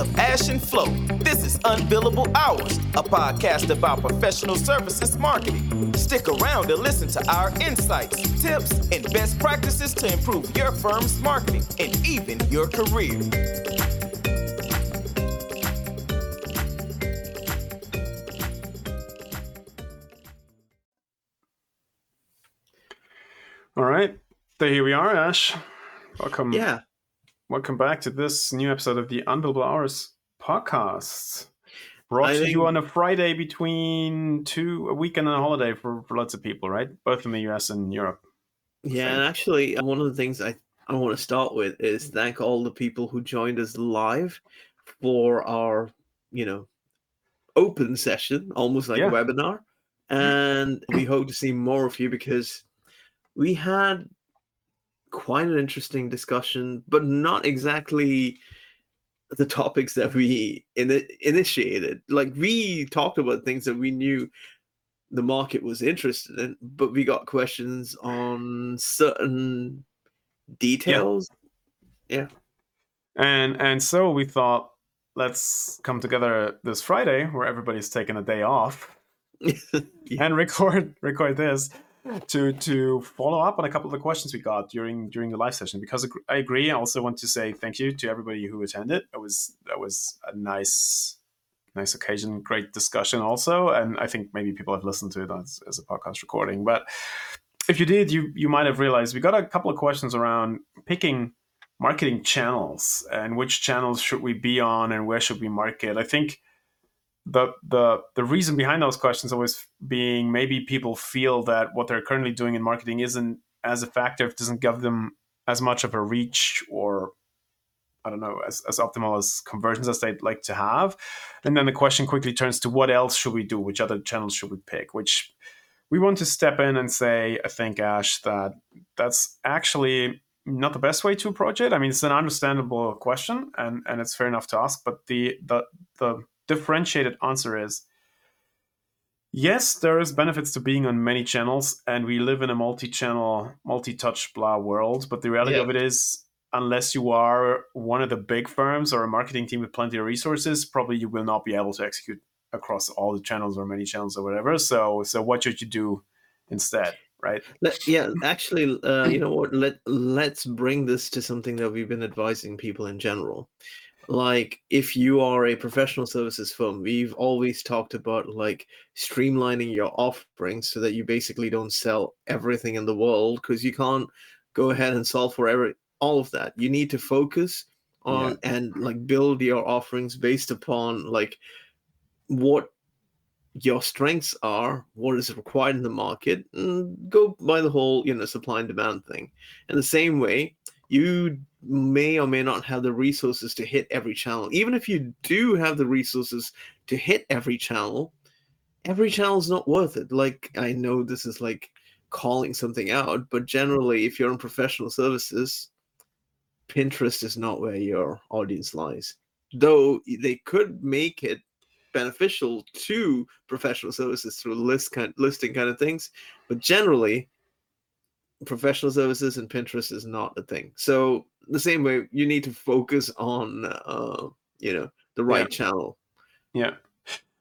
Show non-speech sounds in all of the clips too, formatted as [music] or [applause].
of Ash and Flo. This is Unbillable Hours, a podcast about professional services marketing. Stick around to listen to our insights, tips, and best practices to improve your firm's marketing and even your career. All right. So here we are, Ash. Welcome. Yeah. Welcome back to this new episode of the Unbillable Hours podcast. Brought I to think- you on a Friday between two a weekend and a holiday for, for lots of people, right? Both in the US and Europe. Yeah, and actually, uh, one of the things I, I want to start with is thank all the people who joined us live for our, you know, open session, almost like Yeah. a webinar. And we hope to see more of you because we had quite an interesting discussion, but not exactly the topics that we in- initiated. Like we talked about things that we knew the market was interested in, but we got questions on certain details. Yeah. And and so we thought let's come together this Friday where everybody's taking a day off [laughs] and record record this to to follow up on a couple of the questions we got during during the live session because I agree. I also want to say thank you to everybody who attended. It was that was a nice nice occasion, great discussion also, and I think maybe people have listened to it as, as a podcast recording. But if you did, you you might have realized we got a couple of questions around picking marketing channels and which channels should we be on and where should we market. I think the the the reason behind those questions always being maybe people feel that what they're currently doing in marketing isn't as effective, doesn't give them as much of a reach or I don't know, as, as optimal as conversions as they'd like to have. And then the question quickly turns to what else should we do? Which other channels should we pick? Which we want to step in and say, I think, Ash, that that's actually not the best way to approach it. I mean, it's an understandable question and, and it's fair enough to ask, but the the the differentiated answer is yes, there is benefits to being on many channels, and we live in a multi-channel, multi-touch blah world. But the reality Yeah. of it is, unless you are one of the big firms or a marketing team with plenty of resources, probably you will not be able to execute across all the channels or many channels or whatever. So, so what should you do instead, right? Let, yeah, actually, uh, you know what? Let let's bring this to something that we've been advising people in general. Like, if you are a professional services firm, we've always talked about like streamlining your offerings so that you basically don't sell everything in the world because you can't go ahead and solve for every all of that. You need to focus on and like build your offerings based upon like what your strengths are, what is required in the market, and go by the whole, you know, supply and demand thing. In the same way, you may or may not have the resources to hit every channel. Even if you do have the resources to hit every channel, every channel is not worth it. Like I know this is like calling something out, but generally, if you're in professional services, Pinterest is not where your audience lies. Though they could make it beneficial to professional services through list kind, listing kind of things, but generally, professional services and Pinterest is not a thing. So the same way, you need to focus on, uh, you know, the right Yeah. channel. Yeah.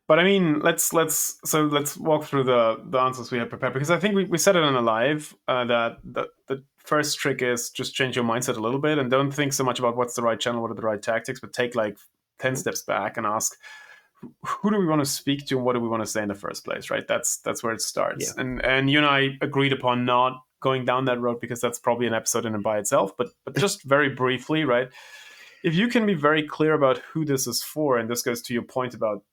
But I mean, let's let's so let's walk through the the answers we had prepared because I think we, we said it on a live uh, that the, the first trick is just change your mindset a little bit and don't think so much about what's the right channel, what are the right tactics, but take like ten steps back and ask who do we want to speak to and what do we want to say in the first place, right? That's that's where it starts. Yeah. And and you and I agreed upon not going down that road because that's probably an episode in and by itself. But but just [laughs] very briefly, right? If you can be very clear about who this is for, and this goes to your point about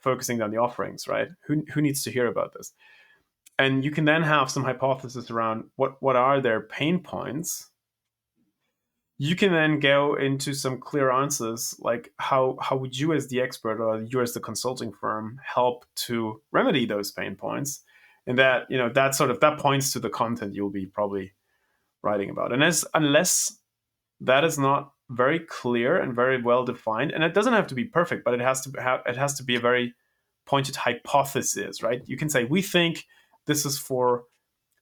focusing on the offerings, right? Who who needs to hear about this? And you can then have some hypothesis around what what are their pain points. You can then go into some clear answers, like how how would you, as the expert or you as the consulting firm, help to remedy those pain points? And that you know that sort of that points to the content you'll be probably writing about. And as unless that is not very clear and very well defined, and it doesn't have to be perfect, but it has to have it has to be a very pointed hypothesis, right? You can say we think this is for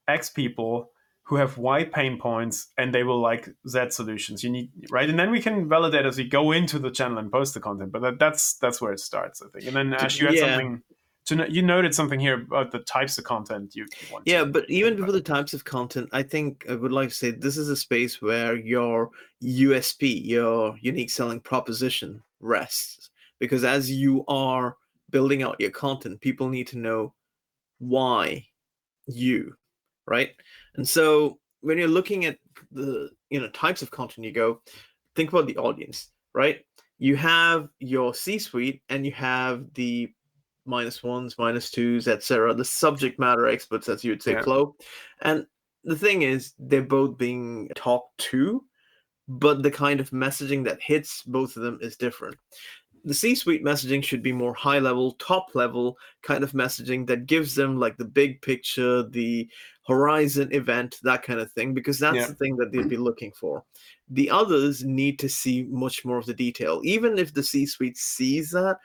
X people, who have Y pain points and they will like Z solutions. You need right, and then we can validate as we go into the channel and post the content. But that, that's that's where it starts, I think. And then Ash, you had yeah. something. To, you noted something here about the types of content you, you want. Yeah, but even before the types of content, I think I would like to say this is a space where your USP, your unique selling proposition, rests. Because as you are building out your content, people need to know why you, right? And so when you're looking at the you know types of content you go, think about the audience, right? You have your C-suite and you have the minus ones, minus twos, etc. The subject matter experts, as you would say, yeah. And the thing is, they're both being talked to, but the kind of messaging that hits both of them is different the C suite messaging should be more high level, top level kind of messaging that gives them like the big picture, the horizon event, that kind of thing, because that's yeah. the thing that they'd be looking for. The others need to see much more of the detail. Even if the C suite sees that,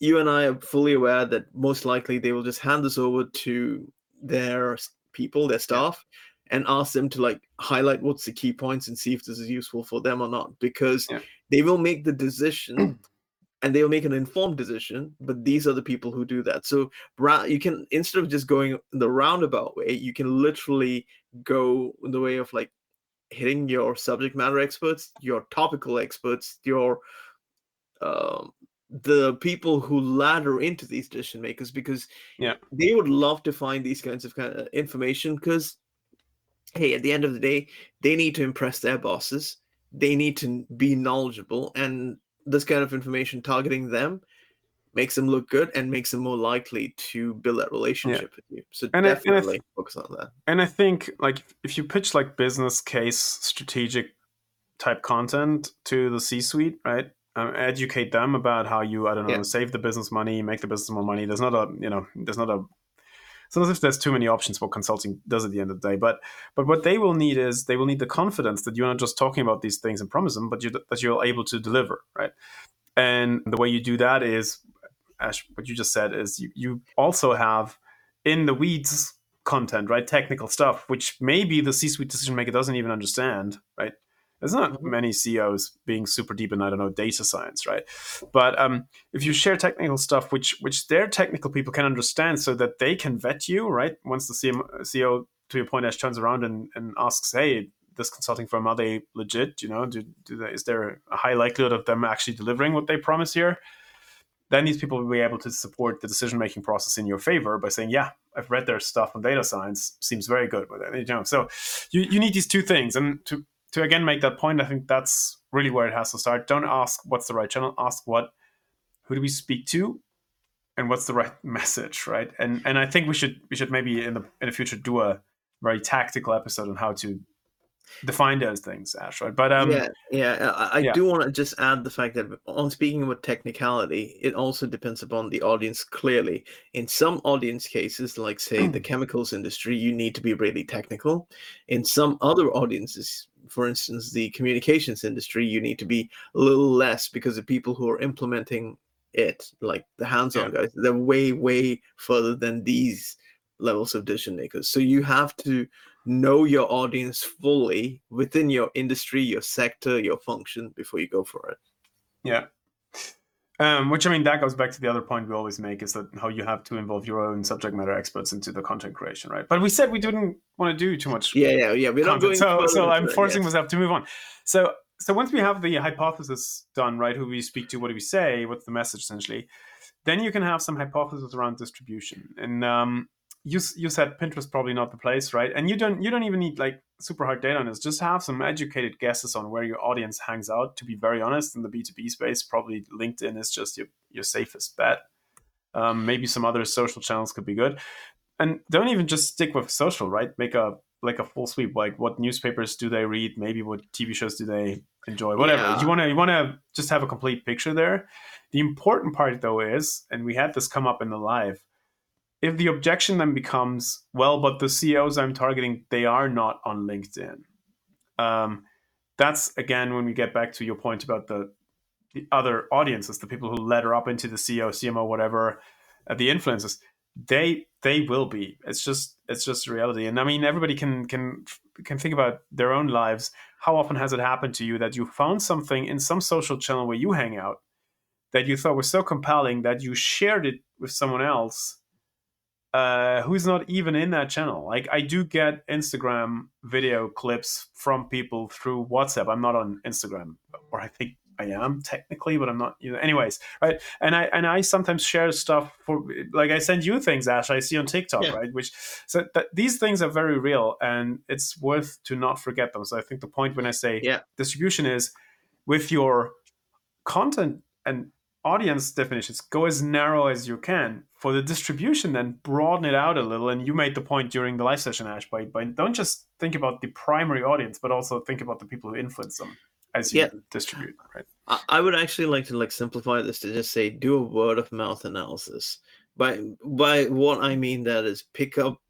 you and I are fully aware that most likely they will just hand this over to their people, their staff. Yeah and ask them to like highlight what's the key points and see if this is useful for them or not because yeah. they will make the decision [clears throat] and they'll make an informed decision but these are the people who do that so you can instead of just going the roundabout way you can literally go in the way of like hitting your subject matter experts your topical experts your um, the people who ladder into these decision makers because yeah they would love to find these kinds of, kind of information because hey at the end of the day they need to impress their bosses they need to be knowledgeable and this kind of information targeting them makes them look good and makes them more likely to build that relationship yeah. with you. So and definitely I, th- focus on that. And I think like if you pitch like business case strategic type content to the C-suite, right? Um, educate them about how you I don't know yeah. save the business money, make the business more money. There's not a you know there's not a sometimes if there's too many options what consulting does at the end of the day but but what they will need is they will need the confidence that you're not just talking about these things and promise them but you that you're able to deliver right and the way you do that is Ash, what you just said is you, you also have in the weeds content right technical stuff which maybe the c-suite decision maker doesn't even understand right there's not mm-hmm. many CEOs being super deep in I don't know data science, right? But um, if you share technical stuff, which which their technical people can understand, so that they can vet you, right? Once the CM, CEO to your point, Ash turns around and, and asks, "Hey, this consulting firm are they legit? You know, do, do they, is there a high likelihood of them actually delivering what they promise here?" Then these people will be able to support the decision making process in your favor by saying, "Yeah, I've read their stuff on data science; seems very good with it." You know, so you, you need these two things, and to to again make that point, I think that's really where it has to start. Don't ask what's the right channel. Ask what, who do we speak to, and what's the right [laughs] message, right? And and I think we should we should maybe in the in the future do a very tactical episode on how to define those things, Ash. Right? But um, yeah, yeah, I, I yeah. do want to just add the fact that on speaking about technicality, it also depends upon the audience. Clearly, in some audience cases, like say the chemicals industry, you need to be really technical. In some other audiences, for instance, the communications industry, you need to be a little less because the people who are implementing it, like the hands-on yeah. guys, they're way, way further than these levels of decision makers. So you have to know your audience fully within your industry, your sector, your function before you go for it. Yeah. Um, which I mean, that goes back to the other point we always make is that how you have to involve your own subject matter experts into the content creation, right? But we said we didn't want to do too much. Yeah, yeah, yeah. We're not going. So, so I'm forcing myself to move on. So, so once we have the hypothesis done, right? Who we speak to, what do we say? What's the message essentially? Then you can have some hypothesis around distribution, and um, you you said Pinterest probably not the place, right? And you don't you don't even need like super hard data on this. Just have some educated guesses on where your audience hangs out. To be very honest, in the B two B space, probably LinkedIn is just your your safest bet. Um, maybe some other social channels could be good, and don't even just stick with social, right? Make a like a full sweep. Like what newspapers do they read? Maybe what TV shows do they enjoy? Whatever yeah. you want to you want to just have a complete picture there. The important part though is, and we had this come up in the live if the objection then becomes, well, but the CEOs I'm targeting, they are not on LinkedIn. Um, that's again when we get back to your point about the the other audiences, the people who ladder up into the CEO, CMO, whatever, uh, the influencers. They they will be. It's just it's just reality. And I mean, everybody can can can think about their own lives. How often has it happened to you that you found something in some social channel where you hang out that you thought was so compelling that you shared it with someone else uh, who's not even in that channel. Like I do get Instagram video clips from people through WhatsApp. I'm not on Instagram, or I think I am technically, but I'm not. You know, anyways, right? And I and I sometimes share stuff for like I send you things, Ash. I see on TikTok, yeah. right? Which so that these things are very real, and it's worth to not forget them. So I think the point when I say yeah. distribution is with your content and audience definitions go as narrow as you can. For the distribution then broaden it out a little and you made the point during the live session ash by, by don't just think about the primary audience but also think about the people who influence them as you yeah. distribute right? I would actually like to like simplify this to just say do a word of mouth analysis. By by what i mean that is pick up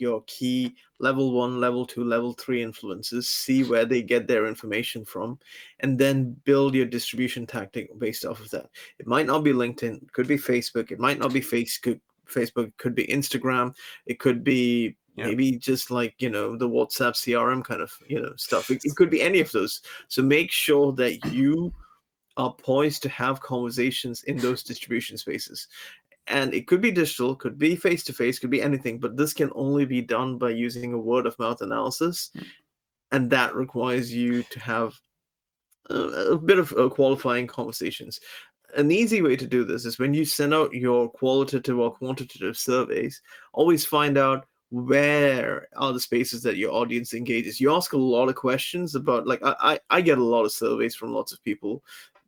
your key level one, level two, level three influences, see where they get their information from, and then build your distribution tactic based off of that. It might not be LinkedIn, it could be Facebook, it might not be Facebook, Facebook, it could be Instagram, it could be yeah. maybe just like you know the WhatsApp CRM kind of you know stuff. It, it could be any of those. So make sure that you are poised to have conversations in those distribution spaces and it could be digital could be face to face could be anything but this can only be done by using a word of mouth analysis mm. and that requires you to have a, a bit of uh, qualifying conversations an easy way to do this is when you send out your qualitative or quantitative surveys always find out where are the spaces that your audience engages you ask a lot of questions about like I, I get a lot of surveys from lots of people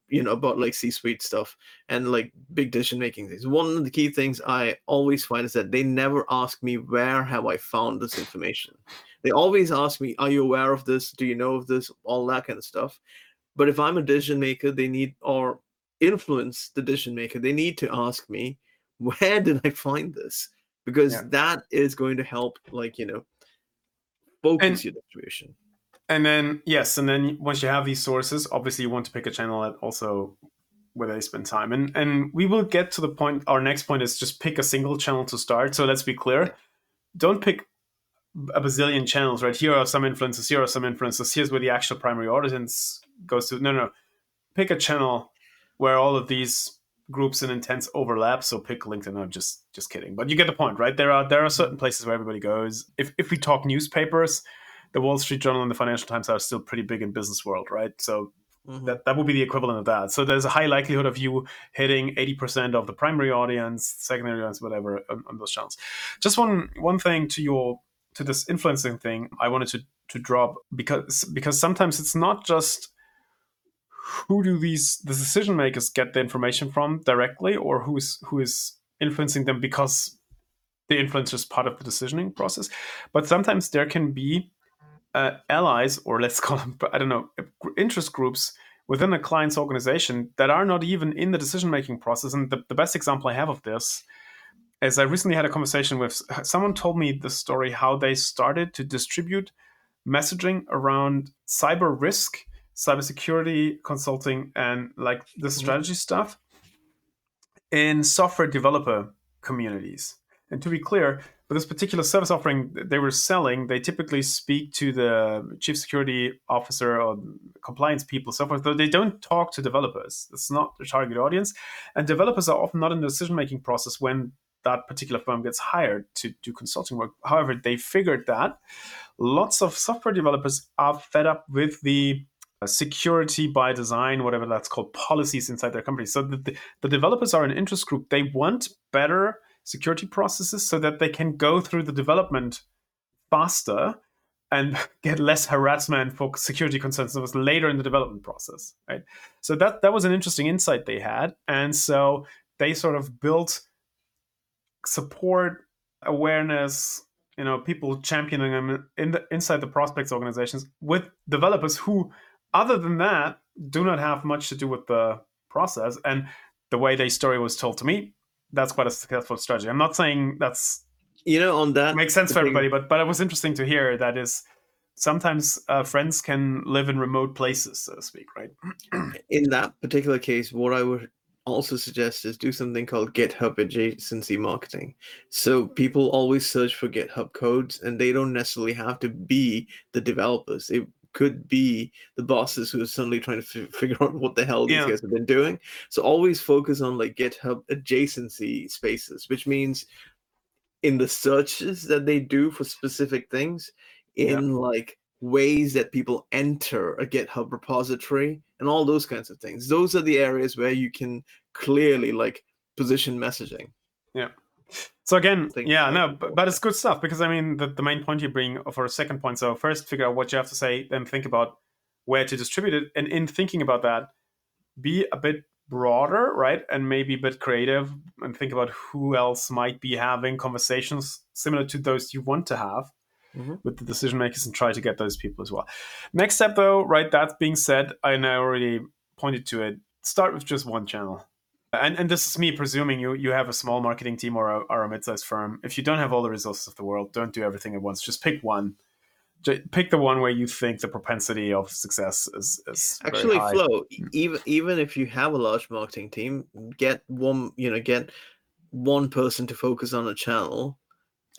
you know about like c-suite stuff and like big decision making things. One of the key things i always find is that they never ask me where have i found this information. They always ask me are you aware of this? Do you know of this? All that kind of stuff. But if i'm a decision maker they need or influence the decision maker they need to ask me where did i find this? Because yeah. that is going to help like you know focus and, your distribution and then yes, and then once you have these sources, obviously you want to pick a channel that also where they spend time. And and we will get to the point. Our next point is just pick a single channel to start. So let's be clear: don't pick a bazillion channels. Right here are some influencers. Here are some influencers. Here's where the actual primary audience goes to. No, no, pick a channel where all of these groups and intents overlap. So pick LinkedIn. I'm just just kidding, but you get the point, right? There are there are certain places where everybody goes. If if we talk newspapers the Wall Street Journal and the Financial Times are still pretty big in business world, right? So mm-hmm. that, that would be the equivalent of that. So there's a high likelihood of you hitting 80% of the primary audience, secondary audience, whatever on, on those channels. Just one one thing to your to this influencing thing I wanted to to drop because because sometimes it's not just who do these the decision makers get the information from directly or who is who is influencing them because the influencer is part of the decisioning process but sometimes there can be uh, allies, or let's [laughs] call them, I don't know, interest groups within a client's organization that are not even in the decision making process. And the, the best example I have of this is I recently had a conversation with someone told me the story how they started to distribute messaging around cyber risk, cybersecurity consulting, and like the mm-hmm. strategy stuff in software developer communities. And to be clear, but this particular service offering they were selling, they typically speak to the chief security officer or compliance people, so forth. Though they don't talk to developers. It's not their target audience, and developers are often not in the decision making process when that particular firm gets hired to do consulting work. However, they figured that lots of software developers are fed up with the uh, security by design, whatever that's called, policies inside their company. So the, the developers are an interest group. They want better security processes so that they can go through the development faster and [laughs] get less harassment for security concerns that was later in the development process right? So that that was an interesting insight they had. And so they sort of built support awareness you know people championing them in the inside the prospects organizations with developers who other than that do not have much to do with the process. And the way their story was told to me that's quite a successful strategy. I'm not saying that's you know on that makes sense for everybody, but but it was interesting to hear that is sometimes uh, friends can live in remote places, so to speak, right? [clears throat] in that particular case, what I would also suggest is do something called GitHub adjacency marketing. So people always search for GitHub codes and they don't necessarily have to be the developers. Could be the bosses who are suddenly trying to f- figure out what the hell these Yeah. guys have been doing. So always focus on like GitHub adjacency spaces, which means in the searches that they do for specific things, Yeah. in like ways that people enter a GitHub repository and all those kinds of things. Those are the areas where you can clearly like position messaging. So again, yeah, no, but, but it's good stuff because I mean the, the main point you bring for a second point. So first figure out what you have to say, then think about where to distribute it, and in thinking about that, be a bit broader, right, and maybe a bit creative, and think about who else might be having conversations similar to those you want to have Mhm. with the decision makers, and try to get those people as well. Next step, though, right, that being said, and I know already pointed to it. Start with just one channel and and this is me presuming you you have a small marketing team or a, or a mid-sized firm if you don't have all the resources of the world don't do everything at once just pick one pick the one where you think the propensity of success is, is Actually, high. Flo, e- hmm. even even if you have a large marketing team, get one, you know, get one person to focus on a channel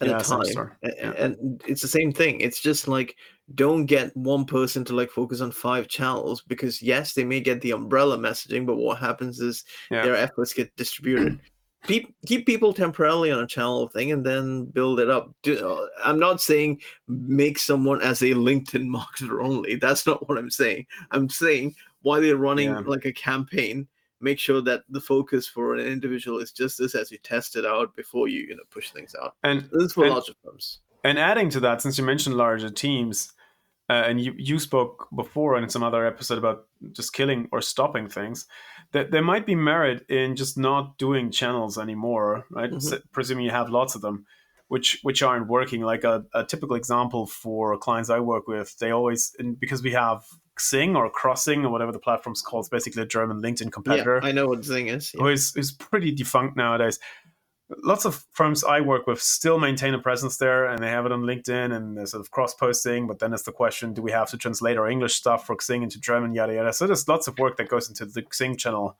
at Yeah, a time. story. A- Yeah. And it's the same thing. It's just like don't get one person to like focus on five channels because yes, they may get the umbrella messaging, but what happens is Yeah. their efforts get distributed. Keep, keep people temporarily on a channel thing and then build it up. Do, uh, I'm not saying make someone as a LinkedIn [laughs] marketer only. That's not what I'm saying. I'm saying while they're running Yeah. like a campaign, make sure that the focus for an individual is just this as you test it out before you you know push things out. and This is for And- larger firms. And adding to that, since you mentioned larger teams, uh, and you, you spoke before in some other episode about just killing or stopping things, that there might be merit in just not doing channels anymore, right? Mhm. So, presuming you have lots of them, which which aren't working. Like a, a typical example for clients I work with, they always and because we have Xing or Crossing or whatever the platform's called, it's basically a German LinkedIn competitor Yeah, I know what thing is. Yeah. who is, is pretty defunct nowadays. Lots of firms I work with still maintain a presence there and they have it on LinkedIn and they're sort of cross posting. But then it's the question do we have to translate our English stuff for Xing into German, yada, yada. So there's lots of work that goes into the Xing channel.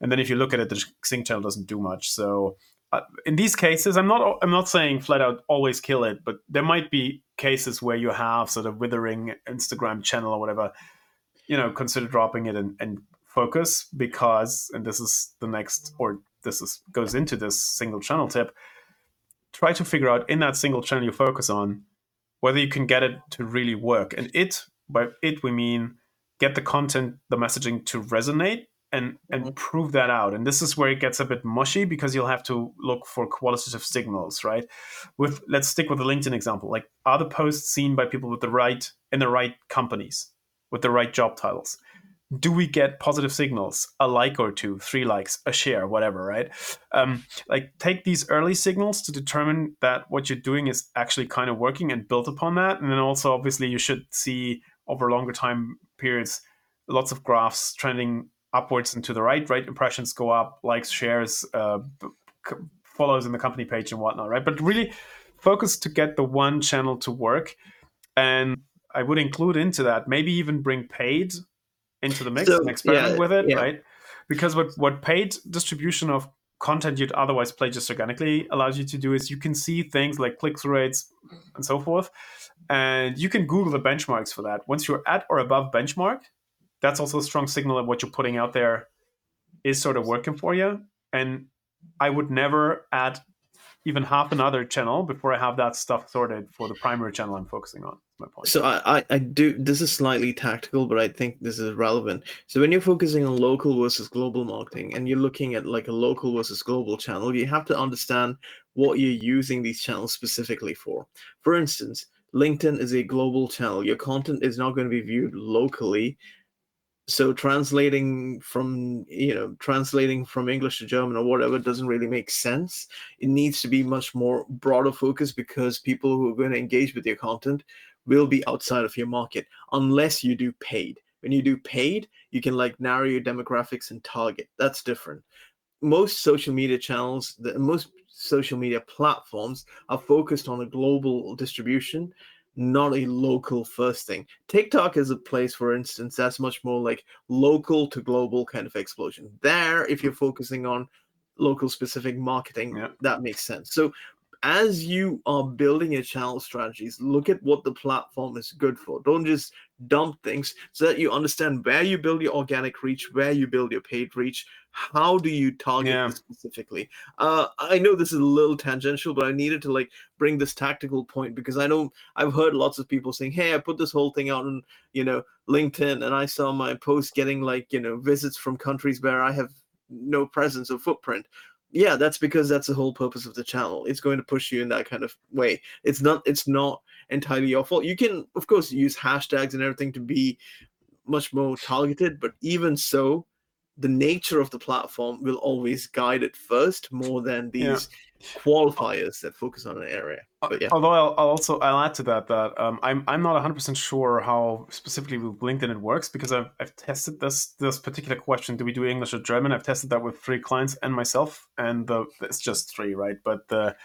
And then if you look at it, the Xing channel doesn't do much. So uh, in these cases, I'm not I'm not saying flat out always kill it, but there might be cases where you have sort of withering Instagram channel or whatever. You know, consider dropping it and, and focus because, and this is the next, or this is goes into this single channel tip. Try to figure out in that single channel you focus on whether you can get it to really work. And it by it we mean get the content, the messaging to resonate and and Mhm. prove that out. And this is where it gets a bit mushy because you'll have to look for qualitative signals, right? With let's stick with the LinkedIn example. Like are the posts seen by people with the right in the right companies with the right job titles? Do we get positive signals? A like or two, three likes, a share, whatever, right? Um, like take these early signals to determine that what you're doing is actually kind of working and build upon that. And then also, obviously, you should see over longer time periods lots of graphs trending upwards and to the right, right? Impressions go up, likes, shares, uh, follows in the company page and whatnot, right? But really focus to get the one channel to work. And I would include into that maybe even bring paid into the mix So, and experiment yeah, with it, yeah. right? Because what, what paid distribution of content you'd otherwise play just organically allows you to do is you can see things like click through rates and so forth. And you can Google the benchmarks for that. Once you're at or above benchmark, that's also a strong signal that what you're putting out there is sort of working for you. And I would never add even half another channel before I have that stuff sorted for the primary channel I'm focusing on. My point. So I, I, do this is slightly tactical, but I think this is relevant. So when you're focusing on local versus global marketing and you're looking at like a local versus global channel, you have to understand what you're using these channels specifically for. For instance, LinkedIn is a global channel. Your content is not going to be viewed locally. So translating from you know translating from English to German or whatever doesn't really make sense. It needs to be much more broader focus because people who are going to engage with your content will be outside of your market unless you do paid. When you do paid, you can like narrow your demographics and target. That's different. Most social media channels, the, most social media platforms are focused on a global distribution, not a local first thing. TikTok is a place, for instance, that's much more like local to global kind of explosion. There, if you're focusing on local specific marketing, Yeah. that makes sense. So as you are building your channel strategies, look at what the platform is good for. Don't just dump things so that you understand where you build your organic reach, where you build your paid reach, how do you target Yeah. specifically. Uh, I know this is a little tangential, but I needed to like bring this tactical point because I know I've heard lots of people saying, "Hey, I put this whole thing out on you know LinkedIn, and I saw my post getting like you know visits from countries where I have no presence or footprint." Yeah, that's because that's the whole purpose of the channel. It's going to push you in that kind of way. It's not. It's not entirely your fault. You can, of course, use hashtags and everything to be much more targeted, but even so, the nature of the platform will always guide it first more than Yeah. Qualifiers that focus on an area. But yeah, Although I'll, I'll also I'll add to that that um, I'm I'm not 100 percent sure how specifically with LinkedIn it works because I've I've tested this this particular question. Do we do English or German? I've tested that with three clients and myself, and the it's just three, right? But the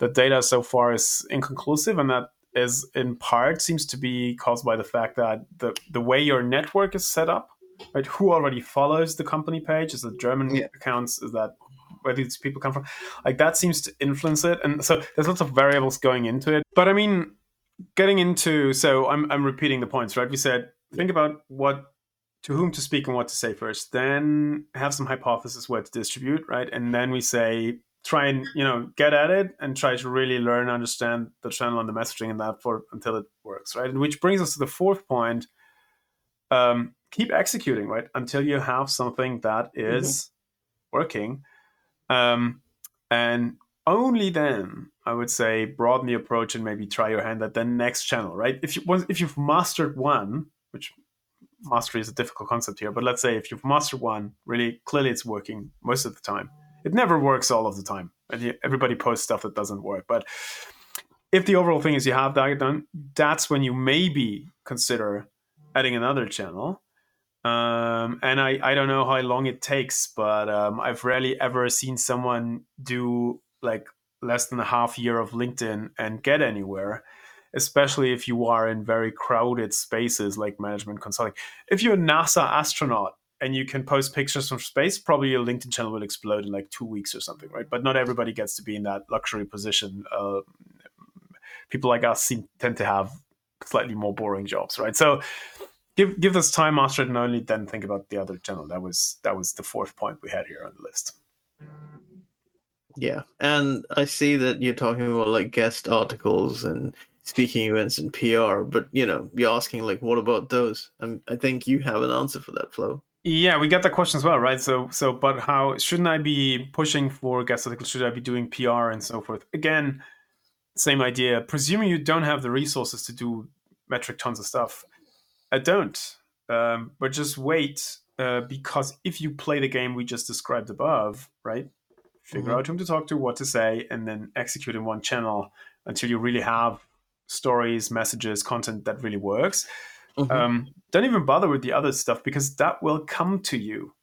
the data so far is inconclusive, and that is in part seems to be caused by the fact that the the way your network is set up, right? Who already follows the company page? Is it German Yeah. accounts? Is that where these people come from? like that seems to influence it. And so there's lots of variables going into it. But i mean getting into so i'm, I'm repeating the points right? We said think about what to whom to speak and what to say first. Then have some hypothesis where to distribute right? And then we say try and you know get at it and try to really learn understand the channel and the messaging and that for until it works right? Which brings us to the fourth point um, keep executing right? Until you have something that is working um, and only then I would say broaden the approach and maybe try your hand at the next channel, right? If you if you've mastered one, which mastery is a difficult concept here, but let's say if you've mastered one, really clearly it's working most of the time. It never works all of the time, and everybody posts stuff that doesn't work. But if the overall thing is you have that done, that's when you maybe consider adding another channel. Um, and I, I don't know how long it takes, but um, I've rarely ever seen someone do like less than a half year of LinkedIn and get anywhere, especially if you are in very crowded spaces like management consulting. If you're a NASA astronaut and you can post pictures from space, probably your LinkedIn channel will explode in like two weeks or something, right? But not everybody gets to be in that luxury position. Uh, people like us seem, tend to have slightly more boring jobs, right? So give give this time, master and only then think about the other channel. That was that was the fourth point we had here on the list. yeah, and I see that you're talking about like guest articles and speaking events and PR, but you know, you're asking like, what about those? And I think you have an answer for that, Flo Yeah, we got that question as well, right? So, so, but how shouldn't I be pushing for guest articles? Should I be doing PR and so forth? Again, same idea. Presuming you don't have the resources to do metric tons of stuff, I don't. Um, but just wait, uh, because if you play the game we just described above, right? Figure Mhm. out whom to talk to, what to say, and then execute in one channel until you really have stories, messages, content that really works. Mhm. Um, don't even bother with the other stuff because that will come to you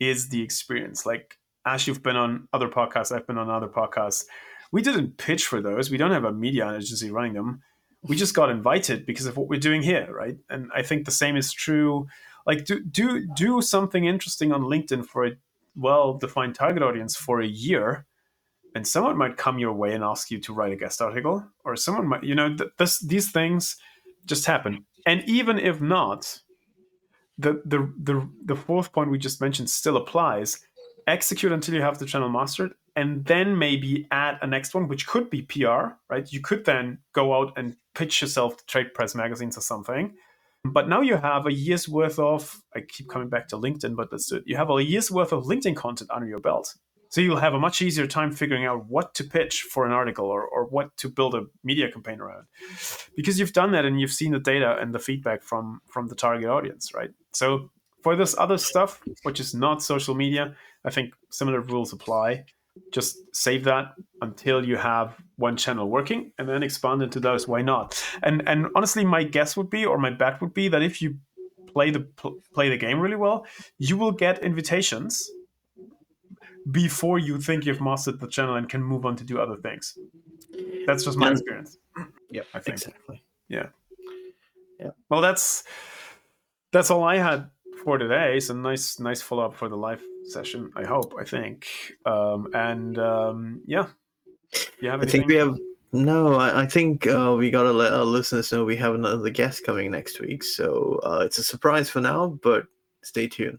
is the experience like as you've been on other podcasts i've been on other podcasts we didn't pitch for those we don't have a media agency running them we just got invited because of what we're doing here right? And i think the same is true. Like do do do something interesting on linkedin for a well defined target audience for a year and someone might come your way and ask you to write a guest article or someone might you know th- this, these things just happen. And even if not the, the the the fourth point we just mentioned still applies. Execute until you have the channel mastered and then maybe add a next one which could be pr right? You could then go out and pitch yourself to trade press magazines or something. But now you have a year's worth of i keep coming back to linkedin but do it. You have a year's worth of linkedin content under your belt. So you'll have a much easier time figuring out what to pitch for an article or, or what to build a media campaign around. Because you've done that and you've seen the data and the feedback from from the target audience right? So for this other stuff which is not social media i think similar rules apply just save that until you have one channel working and then expand into those why not and and honestly my guess would be or my bet would be that if you play the play the game really well you will get invitations before you think you've mastered the channel and can move on to do other things that's just my And- experience yeah I think. exactly. Yeah. Yeah. Well, that's that's all I had for today. So nice, nice follow up for the live session. I hope. I think. Um, and um, yeah, you have I think we have no. I, I think uh, we gotta let our listeners know we have another guest coming next week. So uh, it's a surprise for now, but stay tuned.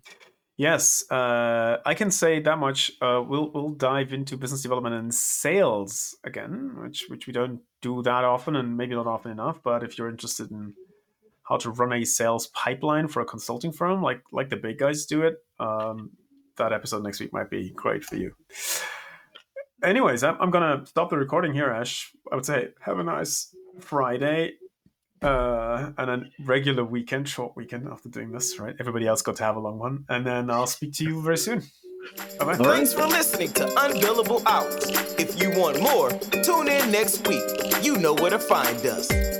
Yes, uh, I can say that much. Uh, we'll we'll dive into business development and sales again, which which we don't do that often, and maybe not often enough. But if you're interested in how to run a sales pipeline for a consulting firm, like like the big guys do it, um, that episode next week might be great for you. Anyways, I'm, I'm gonna stop the recording here, Ash. I would say have a nice Friday uh, and a regular weekend, short weekend after doing this, right? Everybody else got to have a long one. And then I'll speak to you very soon. Bye bye. Thanks for listening to Unbillable Hours. If you want more, tune in next week. You know where to find us.